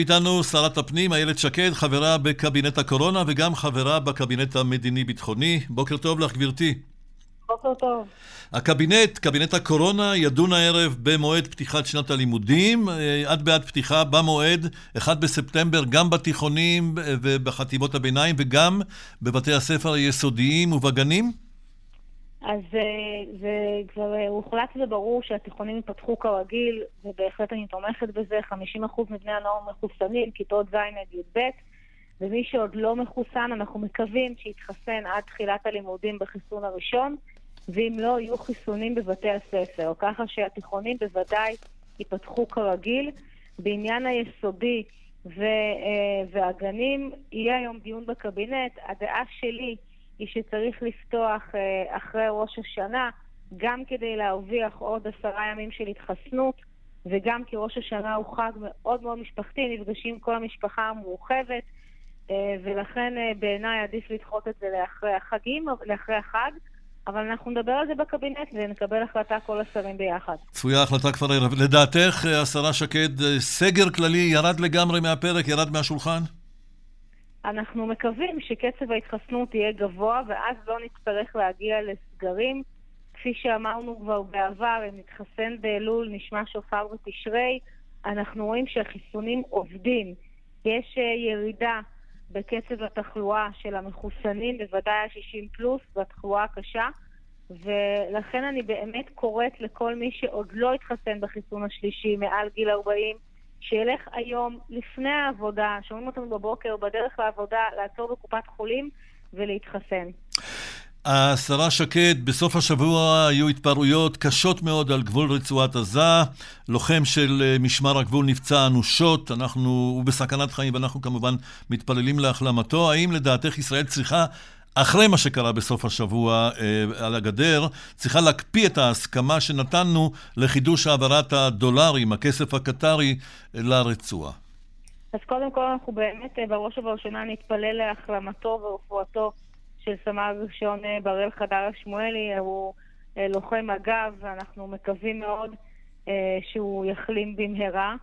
איתנו שרת הפנים איילת שקד, חברה בקבינט הקורונה וגם חברה בקבינט המדיני-ביטחוני. בוקר טוב לך, גברתי. בוקר טוב. הקבינט, קבינט הקורונה, ידון הערב במועד פתיחת שנת הלימודים. אה, עד בעד פתיחה במועד, 1 בספטמבר, גם בתיכונים ובחטיבות הביניים וגם בבתי הספר היסודיים ובגנים? אז אה, זה כבר אה, הוחלט וברור שהתיכונים ייפתחו כרגיל, ובהחלט אני תומכת בזה, 50% מבני הנוער מחוסנים, כיתות ז' עד י"ב, ומי שעוד לא מחוסן, אנחנו מקווים שיתחסן עד תחילת הלימודים בחיסון הראשון, ואם לא, יהיו חיסונים בבתי הספר, ככה שהתיכונים בוודאי ייפתחו כרגיל. בעניין היסודי ו, אה, והגנים, יהיה היום דיון בקבינט. הדעה שלי היא שצריך לפתוח אה, אחרי ראש השנה, גם כדי להרוויח עוד עשרה ימים של התחסנות, וגם כי ראש השנה הוא חג מאוד מאוד משפחתי, נפגשים כל המשפחה המורחבת, אה, ולכן אה, בעיניי עדיף לדחות את זה לאחרי החגים, לאחרי החג. אבל אנחנו נדבר על זה בקבינט ונקבל החלטה כל השרים ביחד. צפויה החלטה כבר הערב. לדעתך, השרה שקד, סגר כללי ירד לגמרי מהפרק, ירד מהשולחן? אנחנו מקווים שקצב ההתחסנות יהיה גבוה, ואז לא נצטרך להגיע לסגרים. כפי שאמרנו כבר בעבר, אם נתחסן באלול, נשמע שופר בתשרי, אנחנו רואים שהחיסונים עובדים. יש אה, ירידה בקצב התחלואה של המחוסנים, בוודאי ה-60 פלוס, והתחלואה הקשה, ולכן אני באמת קוראת לכל מי שעוד לא התחסן בחיסון השלישי, מעל גיל 40, שילך היום לפני העבודה, שומעים אותנו בבוקר, בדרך לעבודה, לעצור בקופת חולים ולהתחסן. השרה שקד, בסוף השבוע היו התפרעויות קשות מאוד על גבול רצועת עזה. לוחם של אה, משמר הגבול נפצע אנושות, אנחנו, הוא בסכנת חיים ואנחנו כמובן מתפללים להחלמתו. האם לדעתך ישראל צריכה אחרי מה שקרה בסוף השבוע אה, על הגדר, צריכה להקפיא את ההסכמה שנתנו לחידוש העברת הדולרים, הכסף הקטרי, לרצועה. אז קודם כל אנחנו באמת אה, בראש ובראשונה נתפלל להחלמתו ורפואתו של סמל ראשון אה, בראל חדר השמואלי, הוא אה, לוחם מג"ב, ואנחנו מקווים מאוד אה, שהוא יחלים במהרה.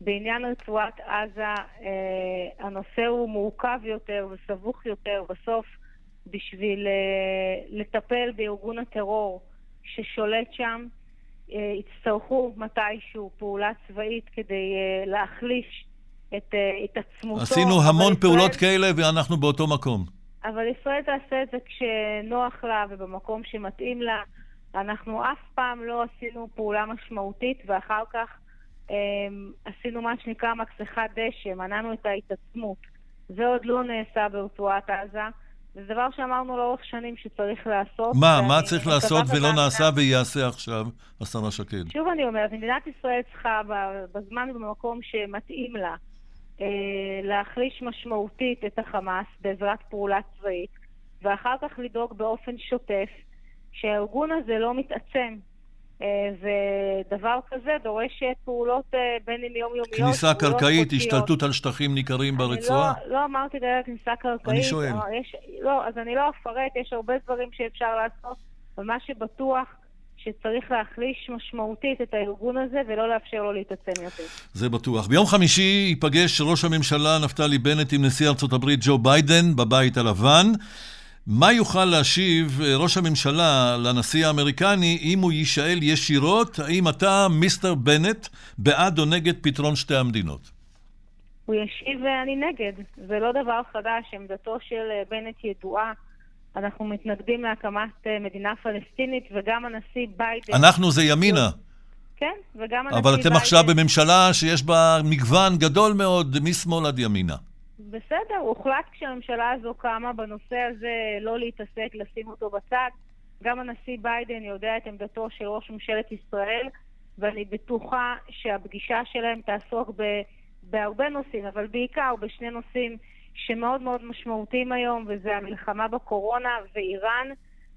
בעניין רצועת עזה, אה, הנושא הוא מורכב יותר וסבוך יותר. בסוף, בשביל אה, לטפל בארגון הטרור ששולט שם, אה, יצטרכו מתישהו פעולה צבאית כדי אה, להחליש את התעצמותו. עשינו המון ישראל... פעולות כאלה ואנחנו באותו מקום. אבל ישראל תעשה את זה כשנוח לה ובמקום שמתאים לה. אנחנו אף פעם לא עשינו פעולה משמעותית ואחר כך אה, עשינו מה שנקרא מקסחת דשא, מנענו את ההתעצמות. זה עוד לא נעשה ברצועת עזה. זה דבר שאמרנו לאורך שנים שצריך לעשות. מה? מה צריך לעשות ולא נעשה וייעשה עכשיו, השרה שקד? שוב אני אומרת, מדינת ישראל צריכה בזמן ובמקום שמתאים לה אה, להחליש משמעותית את החמאס בעזרת פעולה צבאית, ואחר כך לדאוג באופן שוטף שהארגון הזה לא מתעצם. אה, ודבר כזה דורש פעולות אה, בין אם יומיומיות, כניסה קרקעית, השתלטות על שטחים ניכרים ברצועה? לא, לא אמרתי דרך כניסה קרקעית. אני שואל. יש, לא, אז אני לא אפרט, יש הרבה דברים שאפשר לעשות, אבל מה שבטוח... שצריך להחליש משמעותית את הארגון הזה ולא לאפשר לו להתעצם יותר. זה בטוח. ביום חמישי ייפגש ראש הממשלה נפתלי בנט עם נשיא ארצות הברית ג'ו ביידן בבית הלבן. מה יוכל להשיב אה, ראש הממשלה לנשיא האמריקני אם הוא יישאל ישירות, האם אתה, מיסטר בנט, בעד או נגד פתרון שתי המדינות? הוא ישיב ואני נגד. זה לא דבר חדש, עמדתו של אה, בנט ידועה. אנחנו מתנגדים להקמת אה, מדינה פלסטינית, וגם הנשיא ביידן... אנחנו זה ימינה. כן, וגם הנשיא ביידן... אבל אתם עכשיו בממשלה שיש בה מגוון גדול מאוד משמאל עד ימינה. בסדר, הוחלט כשהממשלה הזו קמה בנושא הזה לא להתעסק, לשים אותו בצד. גם הנשיא ביידן יודע את עמדתו של ראש ממשלת ישראל, ואני בטוחה שהפגישה שלהם תעסוק ב, בהרבה נושאים, אבל בעיקר בשני נושאים שמאוד מאוד משמעותיים היום, וזה המלחמה בקורונה ואיראן.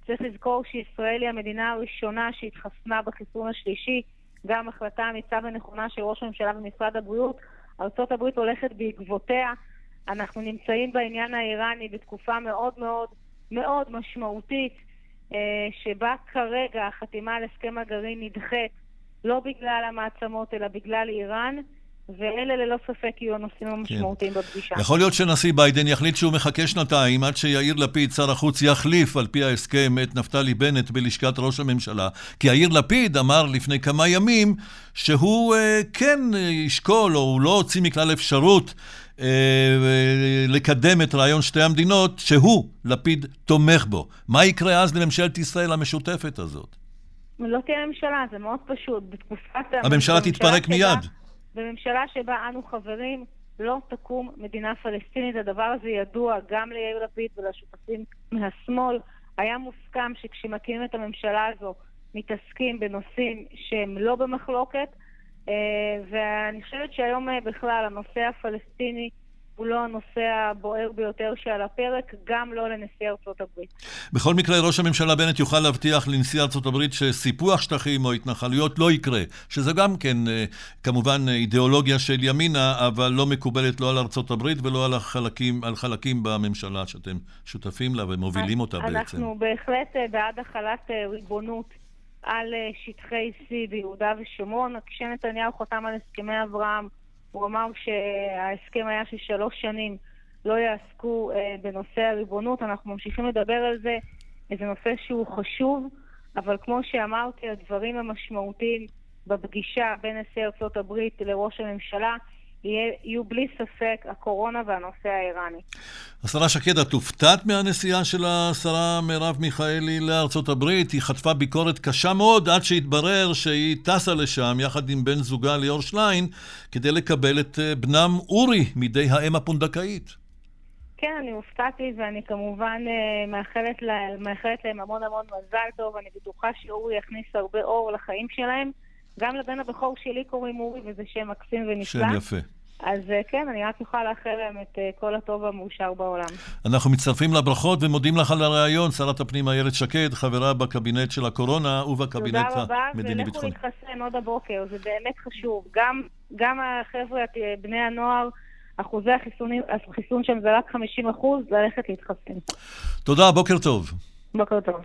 צריך לזכור שישראל היא המדינה הראשונה שהתחסנה בחיסון השלישי, גם החלטה אמיצה ונכונה של ראש הממשלה ומשרד הבריאות. ארה"ב הולכת בעקבותיה. אנחנו נמצאים בעניין האיראני בתקופה מאוד מאוד מאוד משמעותית, אה, שבה כרגע החתימה על הסכם הגרעין נדחית לא בגלל המעצמות אלא בגלל איראן, ואלה ללא ספק יהיו הנושאים המשמעותיים כן. בפגישה. יכול להיות שנשיא ביידן יחליט שהוא מחכה שנתיים עד שיאיר לפיד, שר החוץ, יחליף על פי ההסכם את נפתלי בנט בלשכת ראש הממשלה. כי יאיר לפיד אמר לפני כמה ימים שהוא אה, כן ישקול, או הוא לא הוציא מכלל אפשרות אה, לקדם את רעיון שתי המדינות, שהוא, לפיד, תומך בו. מה יקרה אז לממשלת ישראל המשותפת הזאת? לא תהיה ממשלה, זה מאוד פשוט. בתקופת... הממשלה תתפרק מיד. בממשלה שבה אנו חברים, לא תקום מדינה פלסטינית. הדבר הזה ידוע גם ליאיר לפיד ולשותפים מהשמאל. היה מוסכם שכשמקימים את הממשלה הזו מתעסקים בנושאים שהם לא במחלוקת, אה, ואני חושבת שהיום אה, בכלל הנושא הפלסטיני הוא לא הנושא הבוער ביותר שעל הפרק, גם לא לנשיא ארצות הברית. בכל מקרה, ראש הממשלה בנט יוכל להבטיח לנשיא ארצות הברית שסיפוח שטחים או התנחלויות לא יקרה, שזה גם כן אה, כמובן אידיאולוגיה של ימינה, אבל לא מקובלת לא על ארצות הברית ולא על, החלקים, על חלקים בממשלה שאתם שותפים לה ומובילים אותה אנחנו בעצם. אנחנו בהחלט בעד החלת ריבונות. על אה, שטחי C ביהודה ושומרון. כשנתניהו חתם על הסכמי אברהם, הוא אמר שההסכם היה ששלוש שנים לא יעסקו אה, בנושא הריבונות. אנחנו ממשיכים לדבר על זה. זה נושא שהוא חשוב, אבל כמו שאמרתי, הדברים המשמעותיים בפגישה בין נשיא ארצות הברית לראש הממשלה יהיו בלי ספק הקורונה והנושא האיראני. השרה שקד, את הופתעת מהנסיעה של השרה מרב מיכאלי לארצות הברית? היא חטפה ביקורת קשה מאוד עד שהתברר שהיא טסה לשם יחד עם בן זוגה ליאור שליין כדי לקבל את אה, בנם אורי מידי האם הפונדקאית. כן, אני הופתעתי ואני כמובן אה, מאחלת, לה, מאחלת להם המון המון מזל טוב. אני בטוחה שאורי יכניס הרבה אור לחיים שלהם. גם לבן הבכור שלי קוראים אורי, וזה שם מקסים ונפלא. שם יפה. אז אה, כן, אני רק יכולה לאחל להם את אה, כל הטוב המאושר בעולם. אנחנו מצטרפים לברכות ומודים לך על הרעיון, שרת הפנים איילת שקד, חברה בקבינט של הקורונה ובקבינט המדיני-ביטחוני. תודה רבה, ולכו להתחסן עוד הבוקר, זה באמת חשוב. גם, גם החבר'ה, בני הנוער, אחוזי החיסונים, החיסון שם זה רק 50 אחוז, ללכת להתחסן. תודה, בוקר טוב. בוקר טוב.